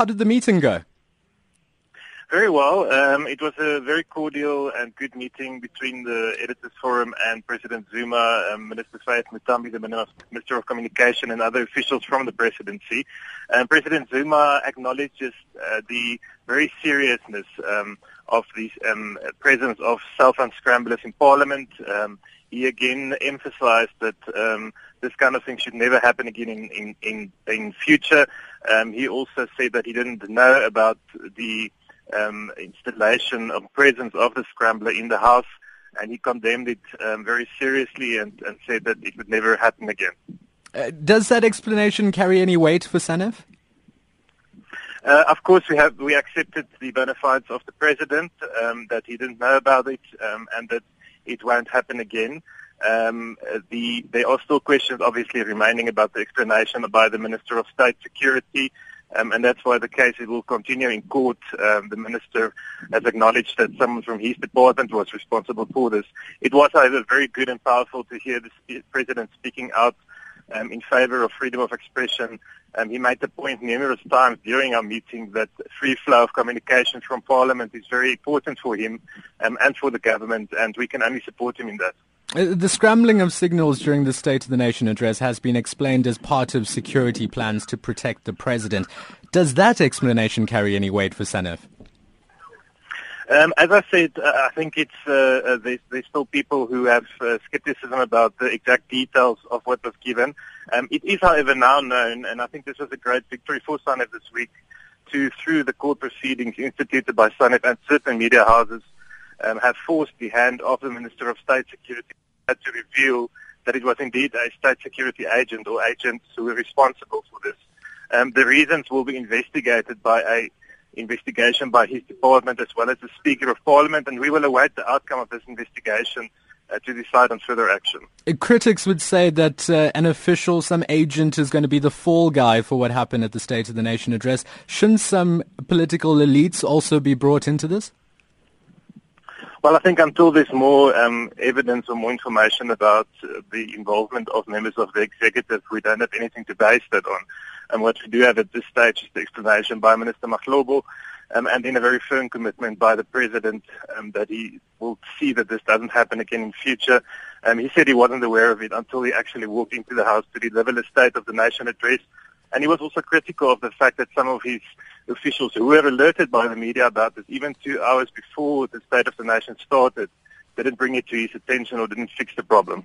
How did the meeting go? Very well. Um, it was a very cordial and good meeting between the Editors Forum and President Zuma, um, Minister Faith Muthambi, the Minister of Communication, and other officials from the presidency. Um, President Zuma acknowledges uh, the very seriousness um, of the um, presence of cell phone scramblers in Parliament. Um, he again emphasized that um, this kind of thing should never happen again in, in, in, in future. He also said that he didn't know about the um, installation of presence of the scrambler in the house, and he condemned it um, very seriously and, and, said that it would never happen again. Uh, does that explanation carry any weight for SANEF? Uh, of course, we have we accepted the bona fides of the president um, that he didn't know about it um, and that it won't happen again. Um, the, there are still questions, obviously, remaining about the explanation by the Minister of State Security. Um, and that's why the case will continue in court. Um, the minister has acknowledged that someone from his department was responsible for this. It was, however, very good and powerful to hear the president speaking out um, in favor of freedom of expression. Um, he made the point numerous times during our meeting that free flow of communication from Parliament is very important for him um, and for the government, and we can only support him in that. Uh, the scrambling of signals during the State of the Nation address has been explained as part of security plans to protect the president. Does that explanation carry any weight for SANEF? Um, as I said, uh, I think it's uh, uh, there's, there's, still people who have uh, skepticism about the exact details of what was given. Um, it is, however, now known, and I think this was a great victory for SANEF this week, to through the court proceedings instituted by SANEF and certain media houses, um, have forced the hand of the Minister of State Security to reveal that it was indeed a state security agent or agents who were responsible for this. Um, the reasons will be investigated by a investigation by his department as well as the Speaker of Parliament, and we will await the outcome of this investigation uh, to decide on further action. Uh, critics would say that uh, an official, some agent, is going to be the fall guy for what happened at the State of the Nation address. Shouldn't some political elites also be brought into this? Well, I think until there's more um, evidence or more information about uh, the involvement of members of the executive, we don't have anything to base that on. And what we do have at this stage is the explanation by Minister Mahlobo, um, and in a very firm commitment by the President um, that he will see that this doesn't happen again in future. Um, he said he wasn't aware of it until he actually walked into the House to deliver the State of the Nation address. And he was also critical of the fact that some of his officials who were alerted by the media about this even two hours before the State of the Nation started didn't bring it to his attention or didn't fix the problem.